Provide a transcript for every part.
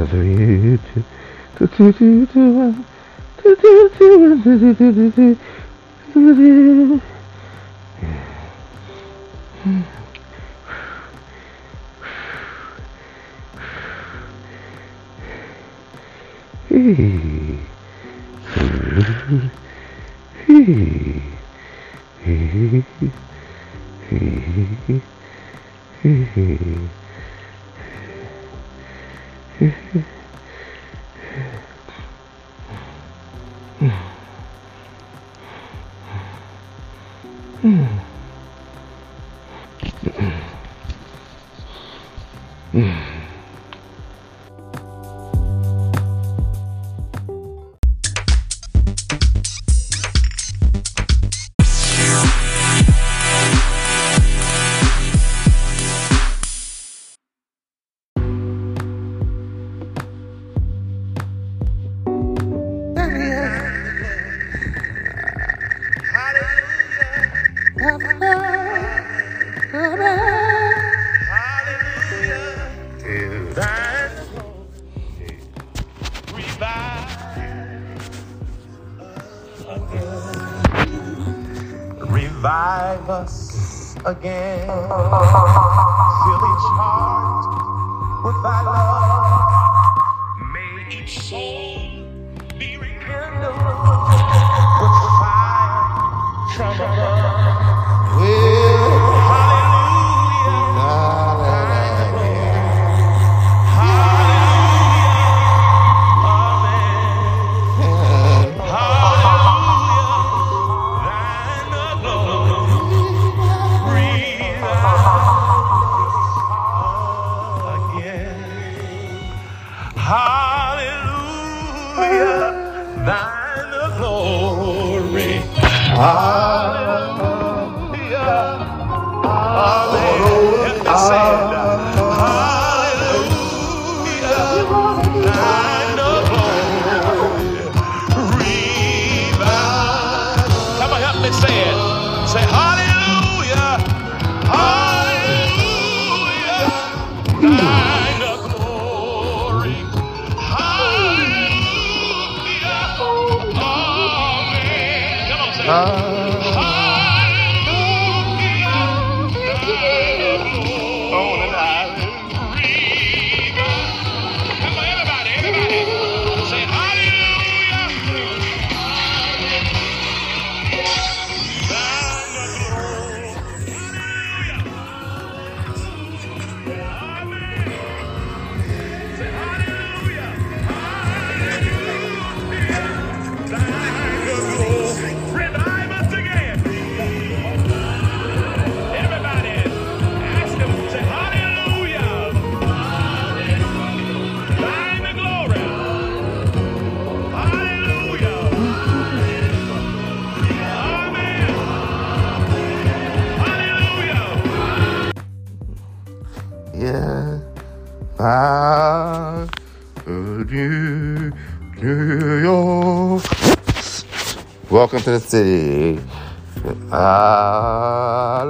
Hey. Revive New, York. Welcome to the city. Ah,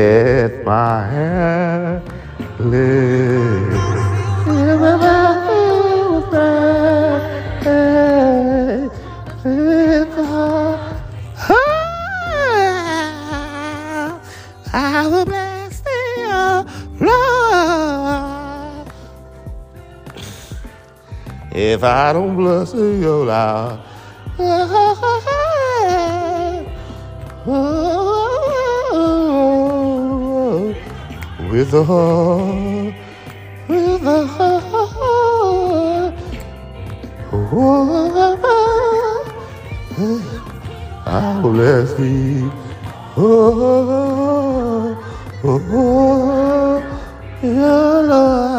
with my hand lifted. I will bless thee. If I don't bless thee, oh Lord. With the heart, with the heart, I will bless thee. Oh, oh, oh, your Lord,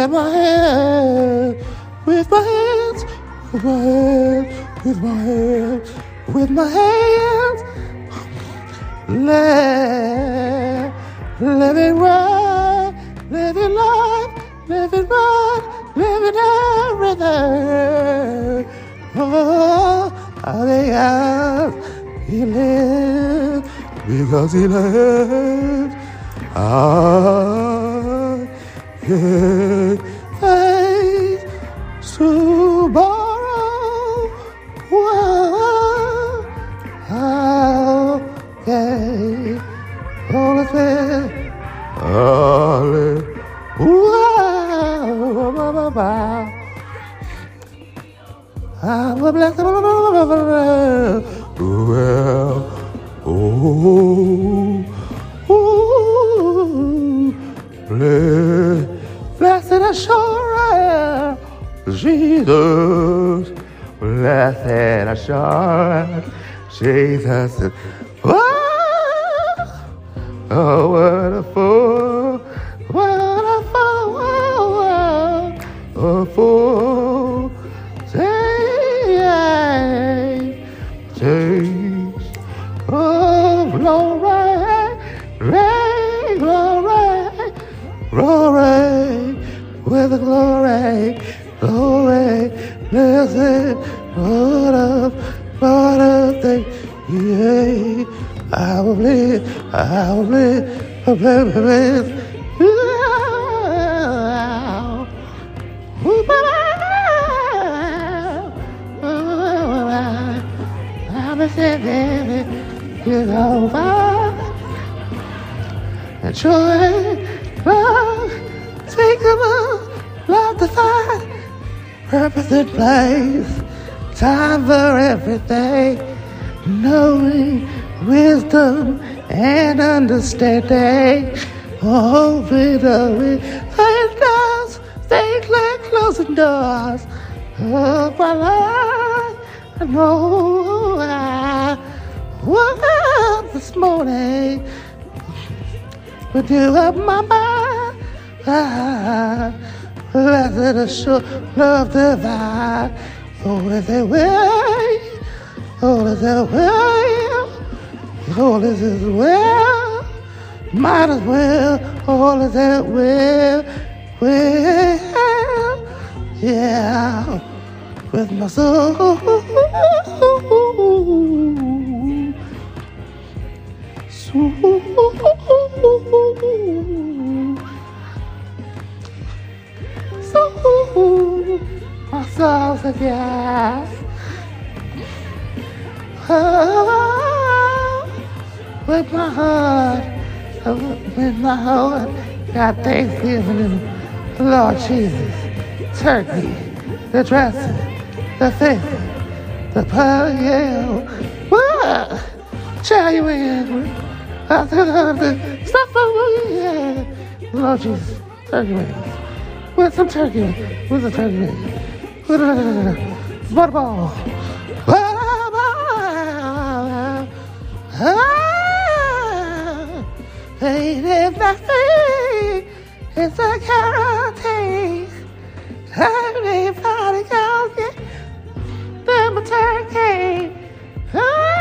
with my hand, with my hands, with my hands, with my hands, with my hands. Let, let it run, let it life, let it run, let it everything. Oh, hallelujah, he lives because he lives. Ah, I get assurance, Jesus. Do up my mind. Ah, blessed assurance, love divine. Is it way? Is it way? Oh, is it well? Might as well. Oh, is it well? Well, yeah, with my soul. Yes. Oh, with my heart, with my heart, got Thanksgiving in the Lord Jesus, turkey, the dressing, the fish, the pie, yeah. What? Tell you in. Over yeah. Lord Jesus, turkey wings. With some turkey, with some turkey wings. Butterball. Ah, it nothing? It's a county. Everybody get them a turkey. Ah,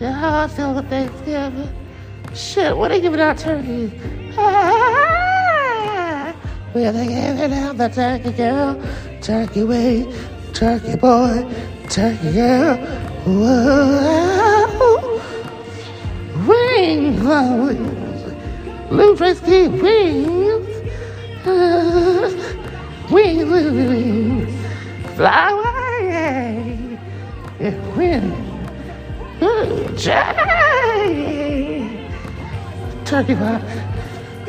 yeah, I feel the Thanksgiving. Shit, what are they giving out turkeys? Ah, where they giving out the turkey girl, turkey wing, turkey boy, turkey girl. Whoa. Wings. Blue Frisky wings. Uh, wings, wings, wings. Fly away. Yeah, wings. Jay. Turkey pie.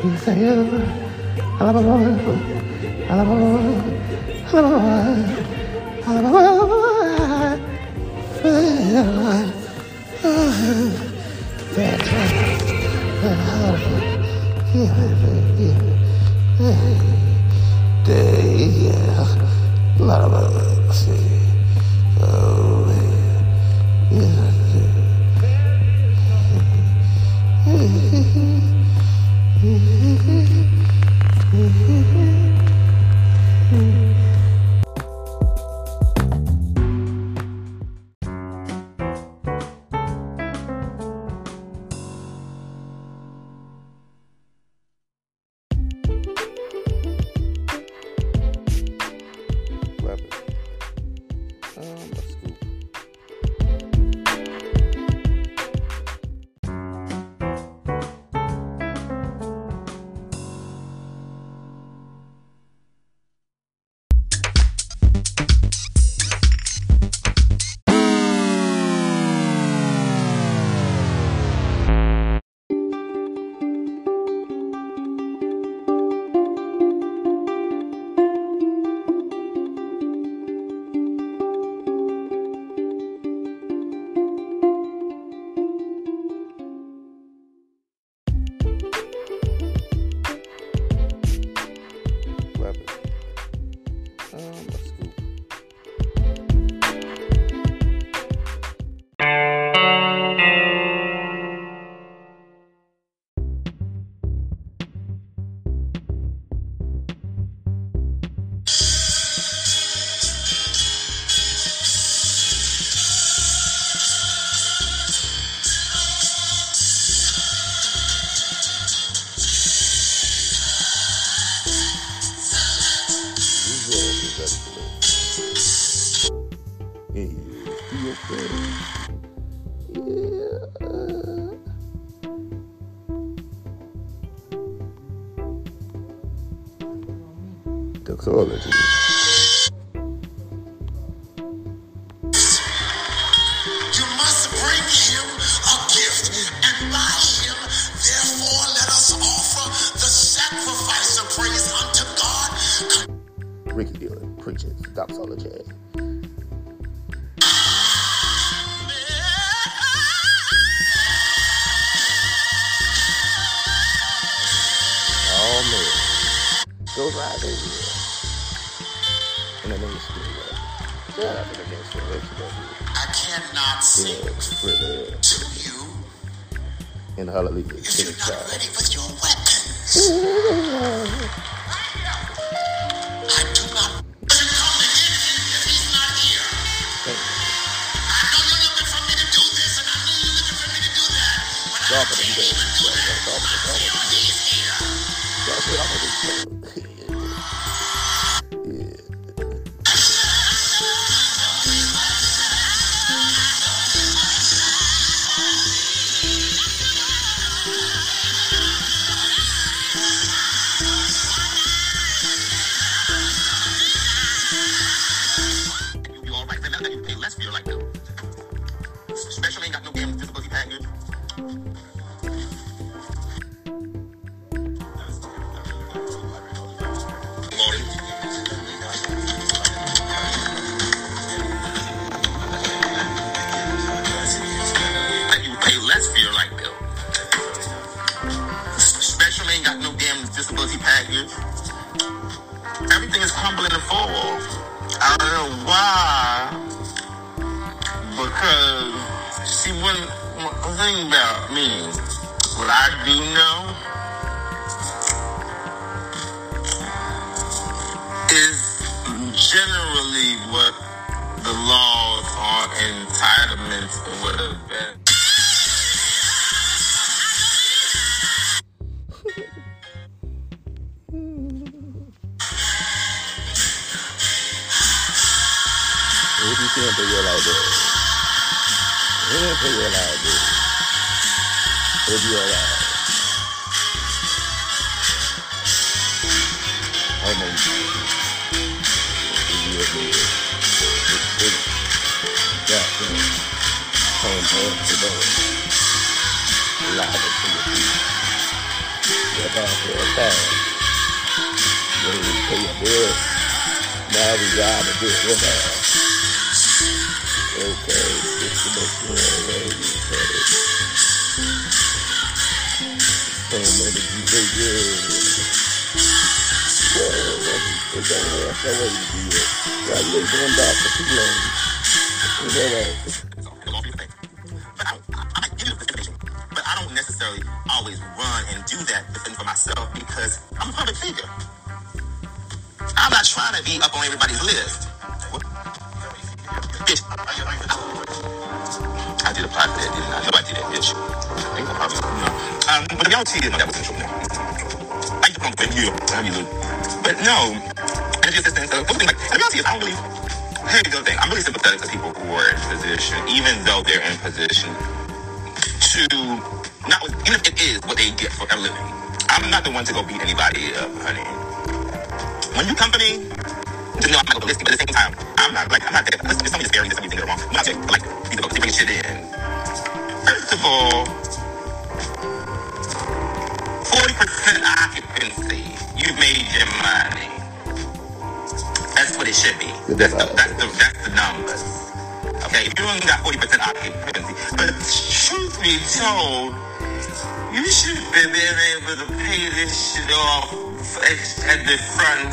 You say, right. Yeah. Oh, Love Mm-hmm. hand for your life, dude. If you're. I mean, if you're dead. It's big. Goddamn. Home home. Live it to your feet. You're about. You don't pay your bills. Now we gotta do it to go for already, but don't know how to do it. Gotta live one dog for too long.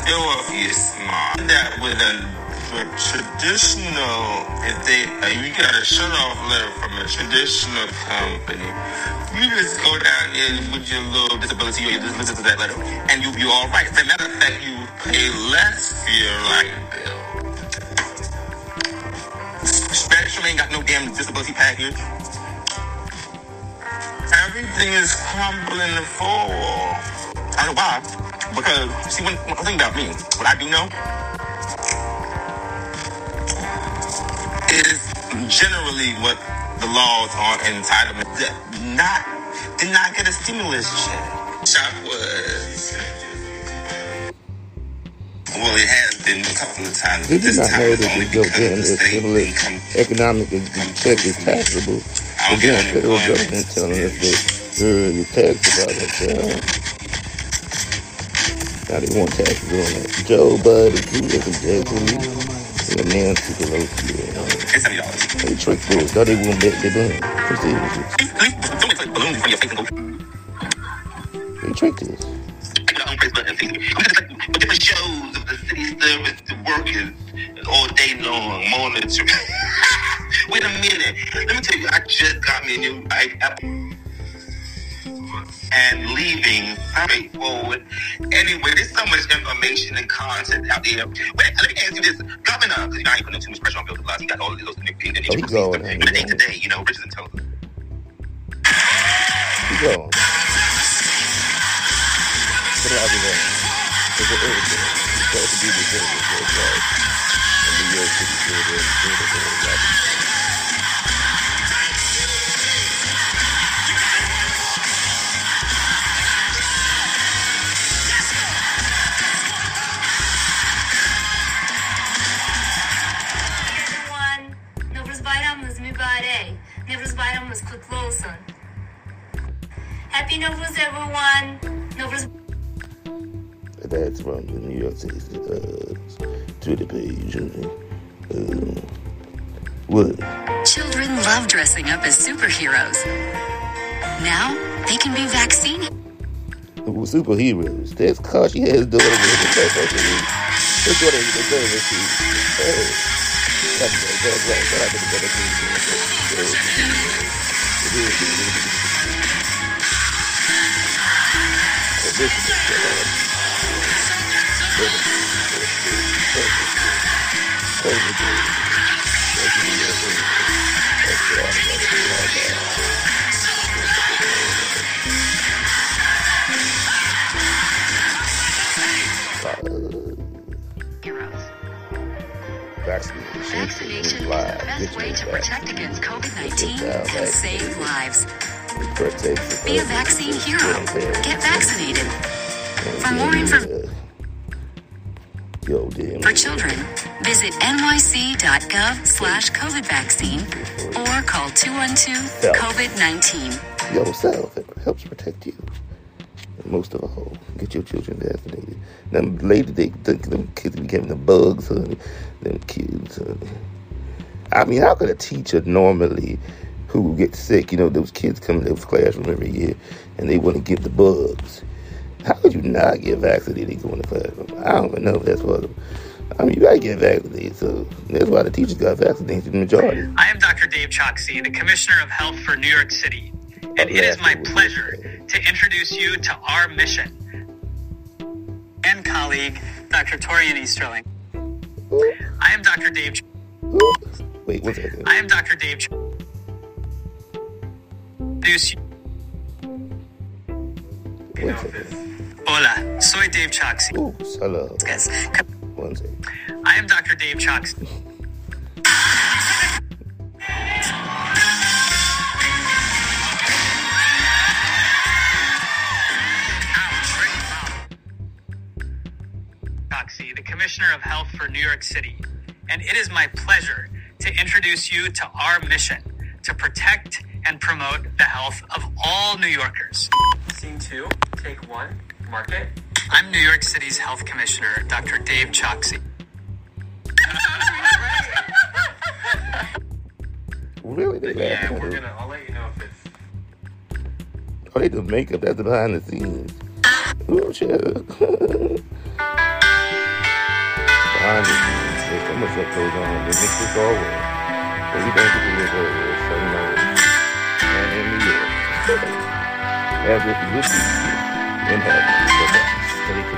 is. That with a for traditional, if they uh, you got a shut off letter from a traditional company, you just go down and put your little disability, you just listen to that letter, and you you all right. was on entitlement. Did not did not get a stimulus check. Shop was well, it has been a couple of times. We did not know that the government is stimulus economic check is taxable. Again, federal government telling us that you're really taxed about that. Now they want taxes on that. Joe Buddy, who is a Joe and Nancy Pelosi. And, it's seventy dollars. They trick fools. Thought they wouldn't bet their bun. What's the issue? They tricked us. Different shows of the city service, workers, all day long, monitoring. Wait a minute. Let me tell you, I just got me a new iPhone and leaving straightforward. Anyway, there's so much information and content out there. Wait, let me ask you this, Governor, because you know I ain't putting too much pressure on Bill Blasio. He got all of those nitpicks and Oh, he going, in he the day going. to day, you know, Richardson tells us. Keep going. Put it out there. It's an urgent. It's got to be the thing. It's got to And New York City, Florida, Florida, Florida, That's from the New York City uh, Twitter page. Uh, what? Children love dressing up as superheroes. Now they can be vaccinated. Well, superheroes. That's cause she has daughter with the first person. That's what it is. That's what 19 Get and save lives. Protect Be a vaccine hero. Get vaccinated. For more information for children, visit nyc.gov slash COVID vaccine or call 212 COVID 19. Yo, self it helps protect you. And most of all, get your children vaccinated. Them later they think them kids be getting the bugs, honey. Them kids, honey. I mean, how could a teacher normally who get sick, you know, those kids come to the classroom every year and they want to get the bugs. How could you not get vaccinated going to classroom? I don't even know if that's what. I mean, you gotta get vaccinated, so that's why the teachers got vaccinated, the majority. I am Dr. Dave Chokshi, the Commissioner of Health for New York City, and it is my pleasure to introduce you to our mission. And colleague, Dr. Torian Easterling. I am Dr. Dave. Ch- Wait, one second. I am Dr. Dave. Ch- Hola, soy Dave Chokshi. Hello. Yes. One second. I am Dr. Dave Chokshi. Chokshi, the Commissioner of Health for New York City, and it is my pleasure to introduce you to our mission to protect and promote the health of all New Yorkers. Scene two, take one, mark it. I'm New York City's Health Commissioner, Dr. Dave Chokshi. Really? They Yeah, we're gonna. I'll let you know if it's. Oh, they do makeup. That's the behind the scenes. Ooh, shit. behind the scenes. There's so much that goes on. They mix this all with. But we don't get to live If you would in heaven.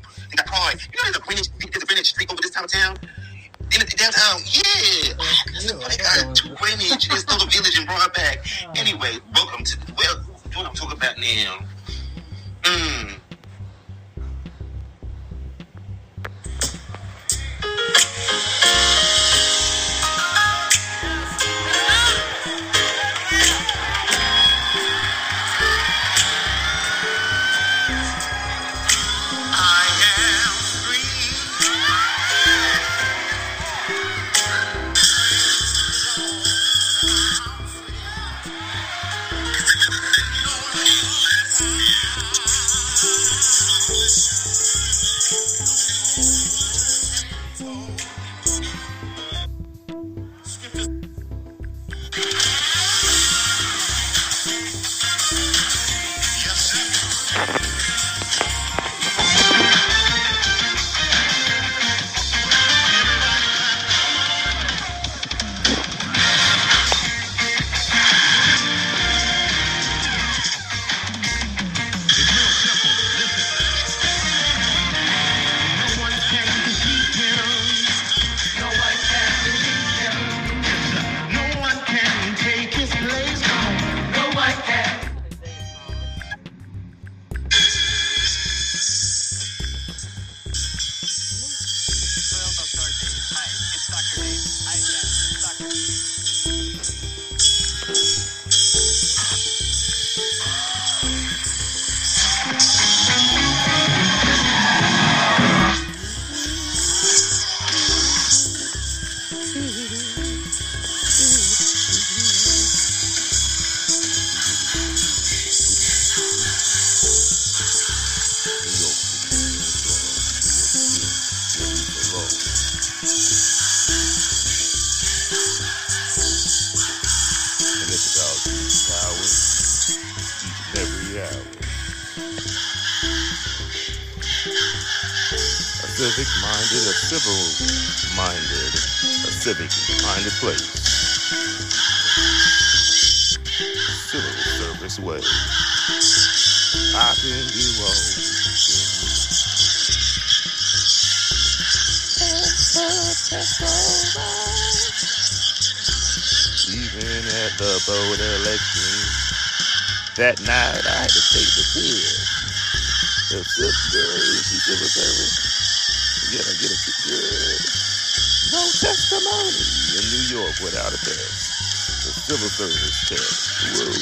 no testimony in New York without a test. The civil service test. Whoa,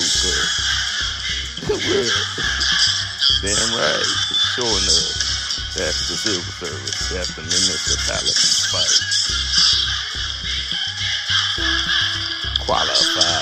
Damn right. Sure enough. That's the civil service. That's the municipality fight. Qualified.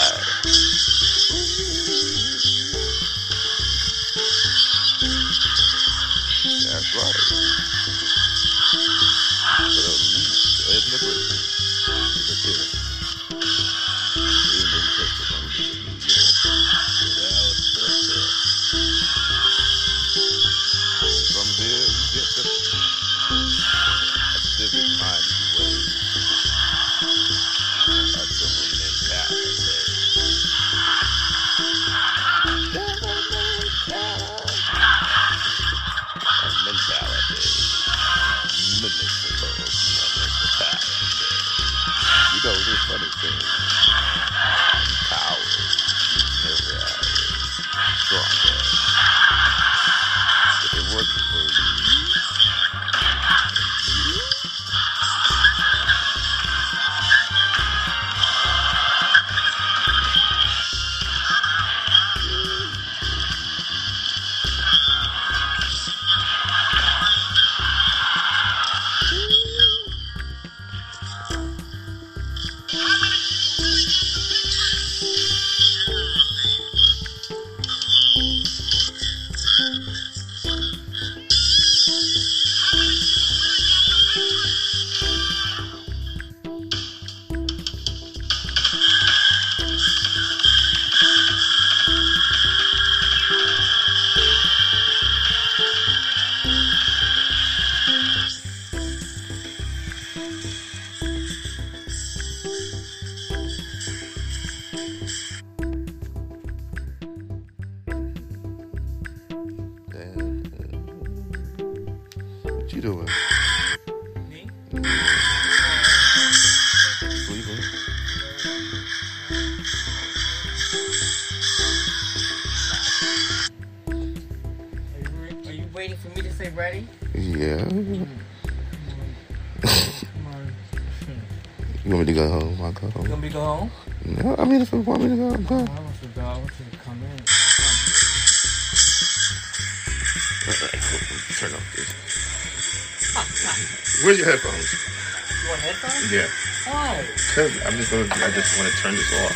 I just want to turn this off.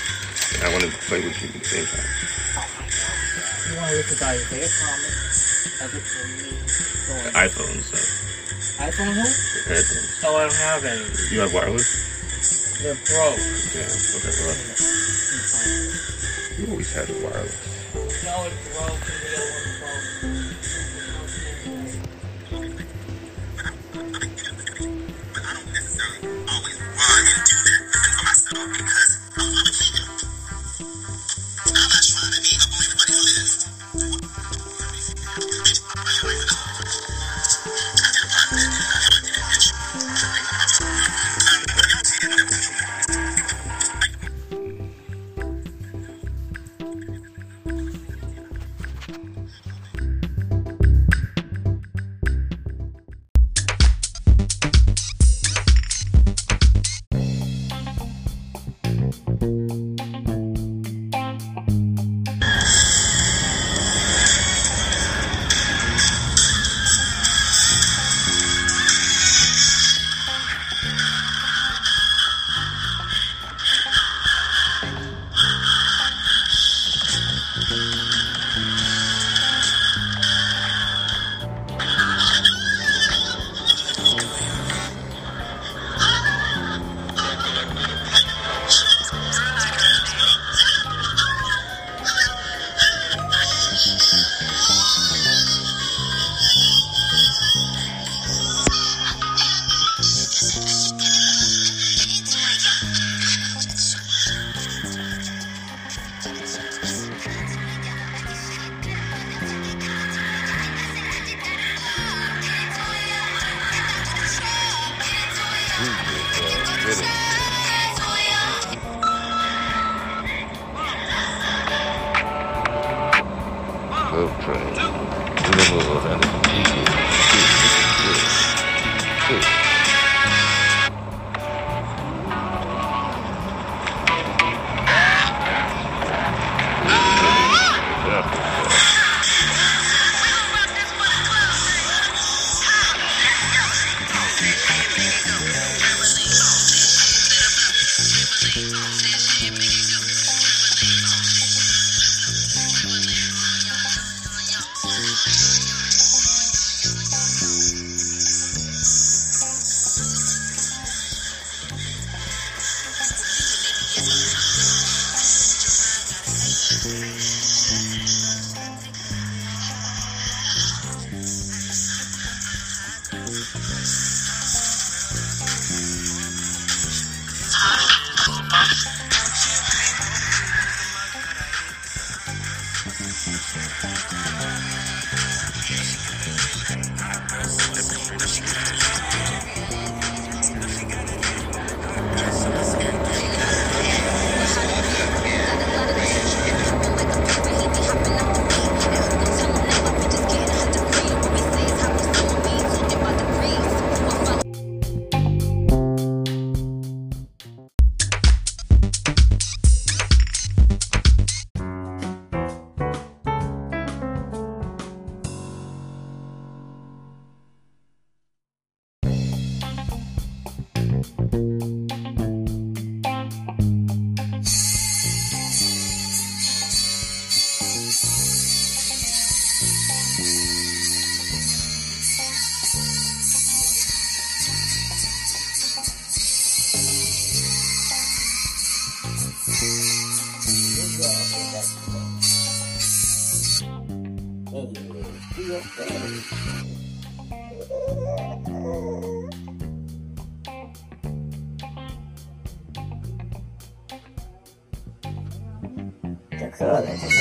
And I want to play with you at the same time. Oh my God. You want to look at all their comments? Other me going. iPhone stuff. iPhone who? iPhone. Oh, I don't have any. You have wireless? They're broke. Yeah, okay, well. You always had wireless. No, it's broke. jueves.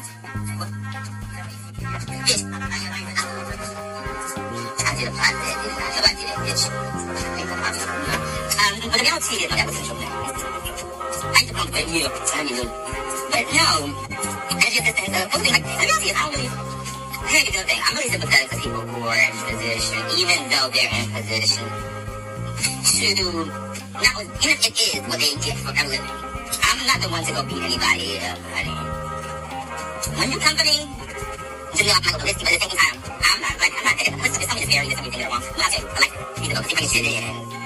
tidigare på detta personen. Inte på något mer annorlunda. But no, I just think of something like, I'm not I really, here's the thing, I'm really sympathetic to people who are in position, even though they're in position to, not, even if it is what they get for a living. I'm not the one to go beat anybody up, honey. When you company, to me, I'm like, listen, but at the same time, I'm not, like, I'm not there. Somebody's scaring me, somebody's doing it wrong. I'm not saying, like, you know, people can sit in.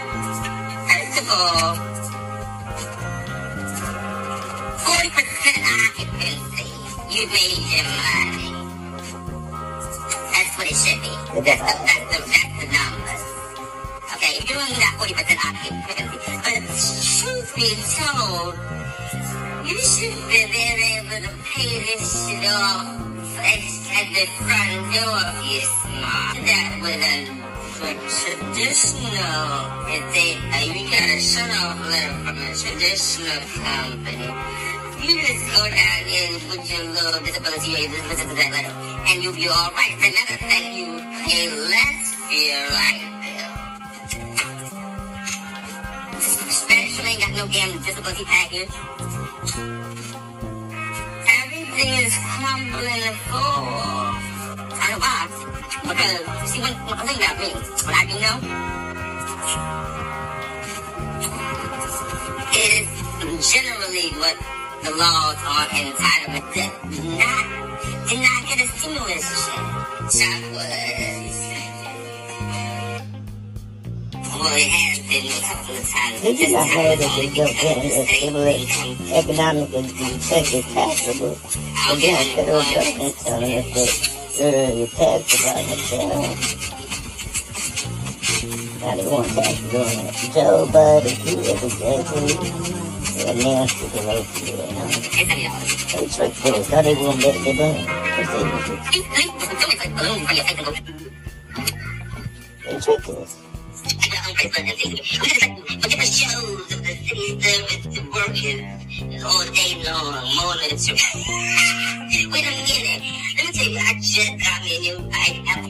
40% occupancy, you made your money. That's what it should be. That's the, that's the, that's the numbers. Okay, if you're only got 40% occupancy, but truth be told, you should have been able to pay this shit off at the front door if you're smart. That wouldn't traditional, they, uh, we got a shut-off letter from a traditional company. You just go down and put your little disability rate into that letter, and you'll be all right. Another thing, you pay less for your life bill. Special ain't got no damn disability package. Everything is crumbling and fall. I why. Because, see, when, thing about me, what I do know, is generally what the laws are entitlement do not, did not get a stimulus check. Chocolate. Well, it has been a couple of times. Did you not it's that only the bill because can the state stimulate economic and taxable? Again, federal government telling us that uh, your tax department uh, now they want taxes on it. Joe Biden, he is exactly announced it the right to do it. They tricked us. Thought they wouldn't bet their money. They tricked us. Look at the shows of the city service to working all day long, morning to. Wait a minute. Let me tell you, I just got me a new iPad.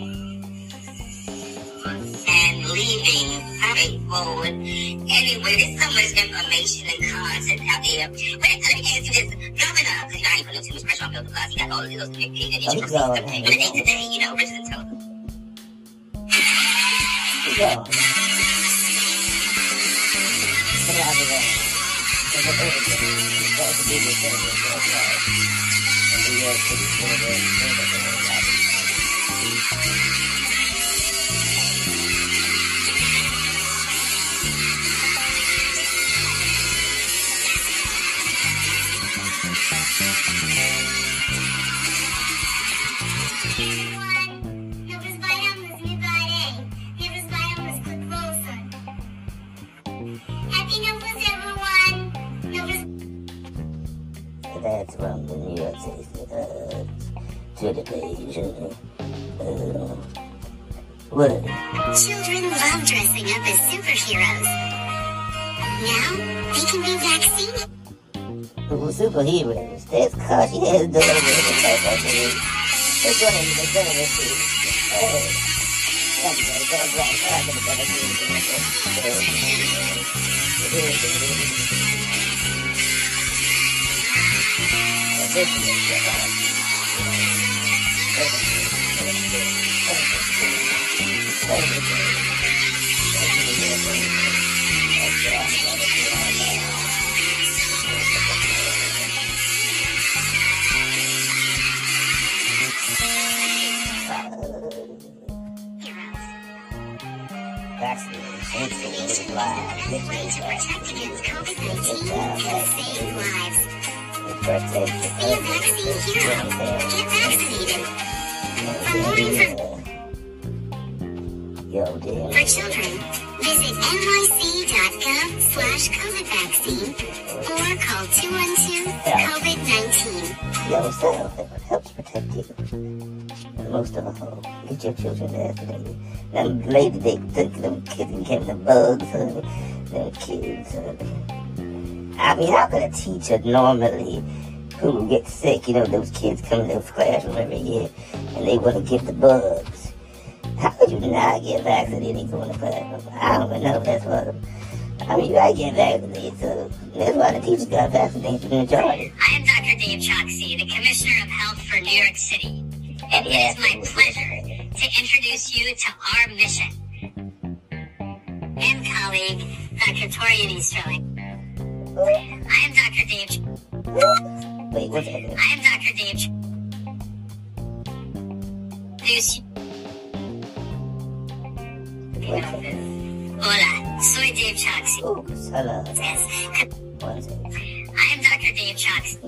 And leaving straightforward. Anyway, there's so much information and content out there. But let me ask you this. Governor, because you know, I ain't putting too much pressure on Bill Blasio. He got all of those big things that he he's should But the to day, you know, Richard told him. Be Nobres what? Children love dressing up as superheroes. Now they can be vaccinated. Superheroes? That's cause she has done it. That's what I'm going to do. Hey. Is the way to protect against COVID-19 and save lives. Be a vaccine hero. Get vaccinated. For more information Yo, damn. for children, visit nyc.gov slash COVID vaccine or call 212-COVID-19. Yo, self helps protect you. And most of all, get your children vaccinated. Them lady they took them kids and gave them bugs, honey. Them kids. I mean, how could a teacher normally who gets sick, you know, those kids come to those classroom every year and they want to get the bugs. How could you not get vaccinated and go in the classroom? I don't even know. That's what. I mean, you gotta get vaccinated, so that's why the teachers got vaccinated for the majority. I am Dr. Dave Chokshi, the Commissioner of Health for New York City. And it is my pleasure to introduce you to our mission. And colleague, Dr. Torian Easterling. I am Dr. Dave. Wait, what's that? I am Dr. Dave. Introduce you. Hola, soy Dave Chokshi. Oops, oh, hello. Yes. I am Dr. Dave Chokshi.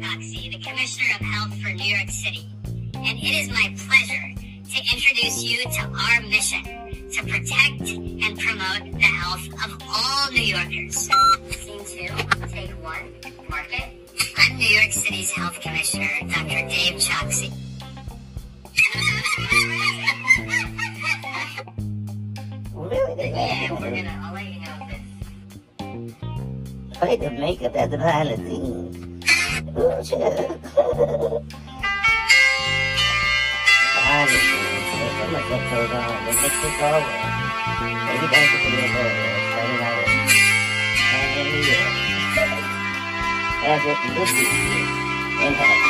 Roxy, the Commissioner of Health for New York City. And it is my pleasure to introduce you to our mission to protect and promote the health of all New Yorkers. Scene two, take one, market. I'm New York City's health commissioner, Dr. Dave Chokshi. Yeah, gonna, I'll the makeup at the behind the scenes. Behind the. Much that goes on. They mix this all up. Everything to be in there. Starting out with. And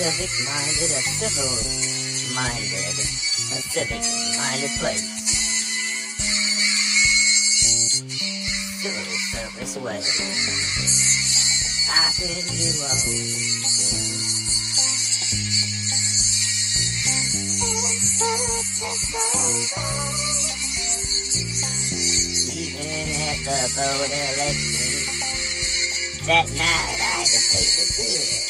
civic minded, a civil minded, a civic minded place. Civil service way. I think you all. Even at the vote election, that night I had to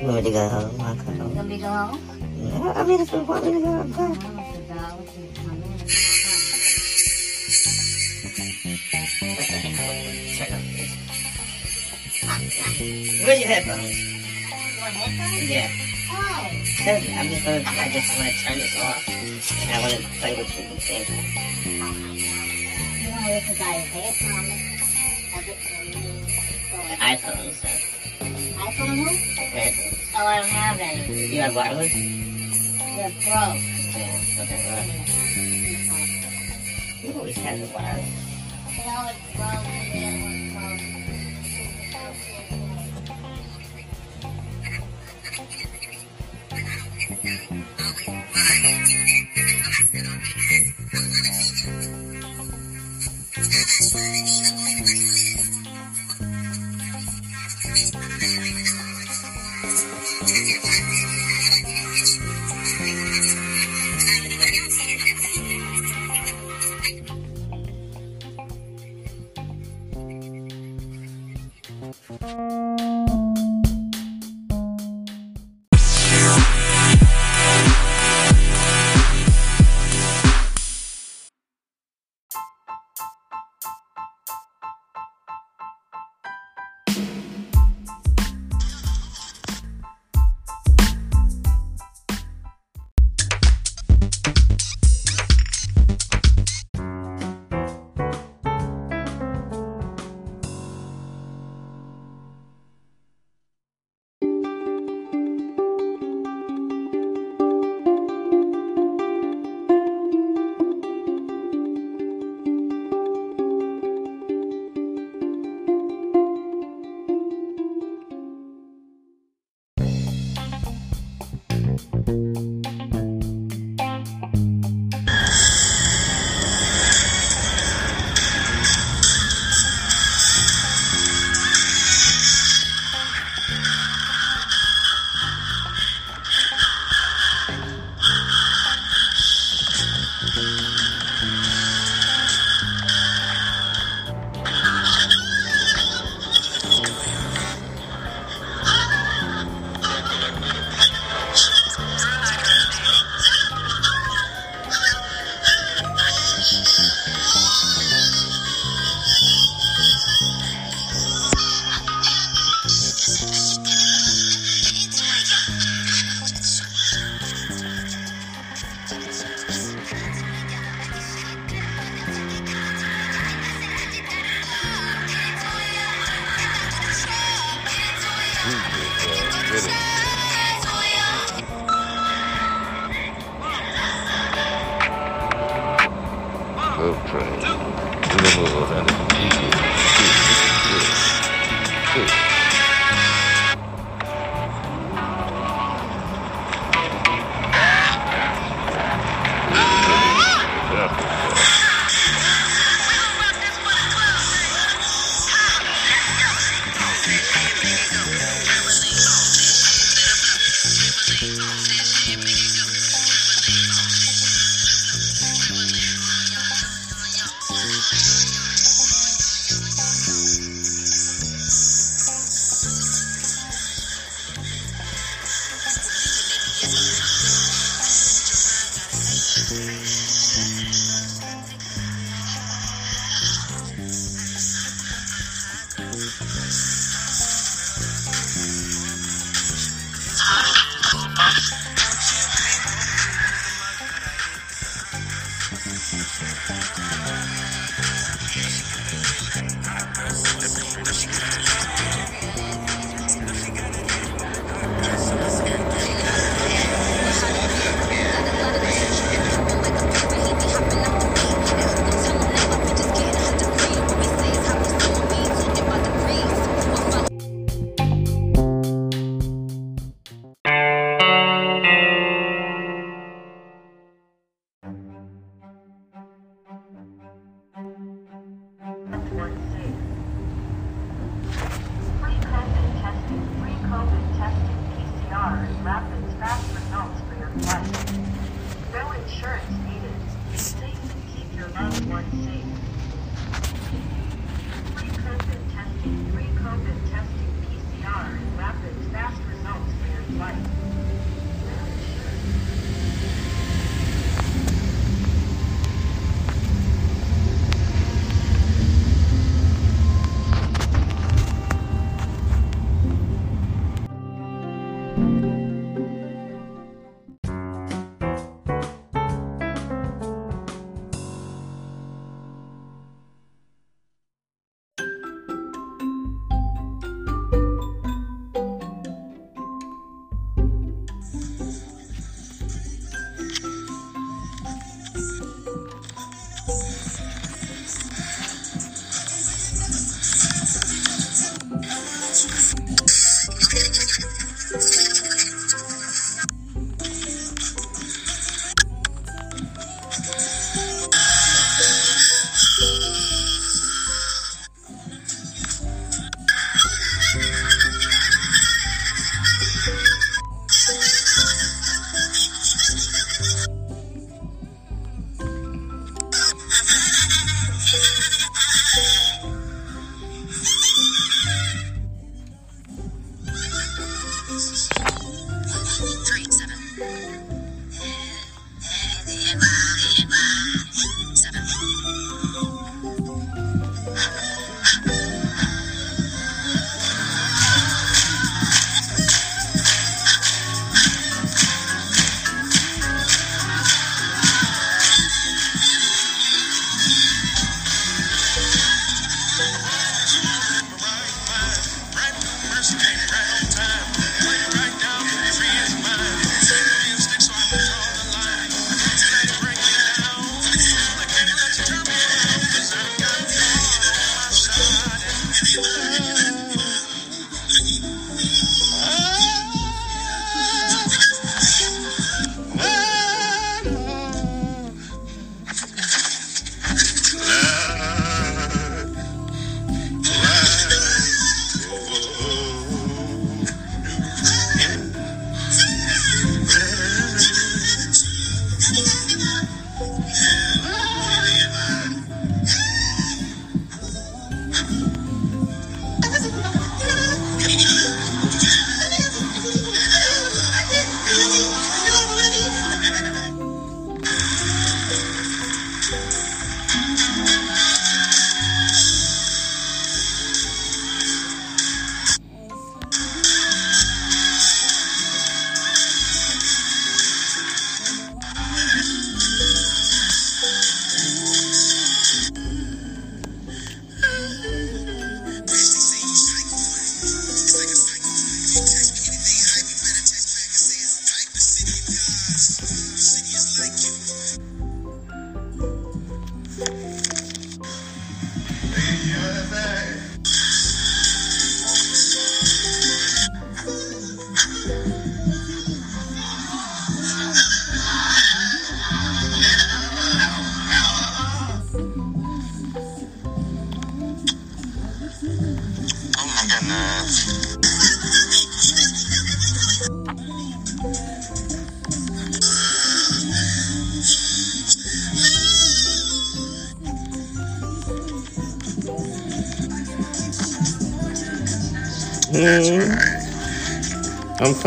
You want to go home? You want me to go home? No, I mean, if you want me to go, want to want to. Where's your headphones? Headphones? Yeah. Oh. I'm just gonna, I just wanna turn this off. And I wanna play with you. You want to listen to for me. iPhone, so. iPhone who? Headphones. Oh, I don't have any. You have wireless? They're broke. Yeah, okay, well. You always have the wireless. No, it's broke.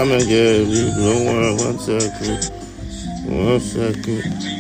Coming. You don't worry. One second. One second.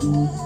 Saving me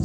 I'm